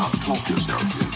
not talk yourself in.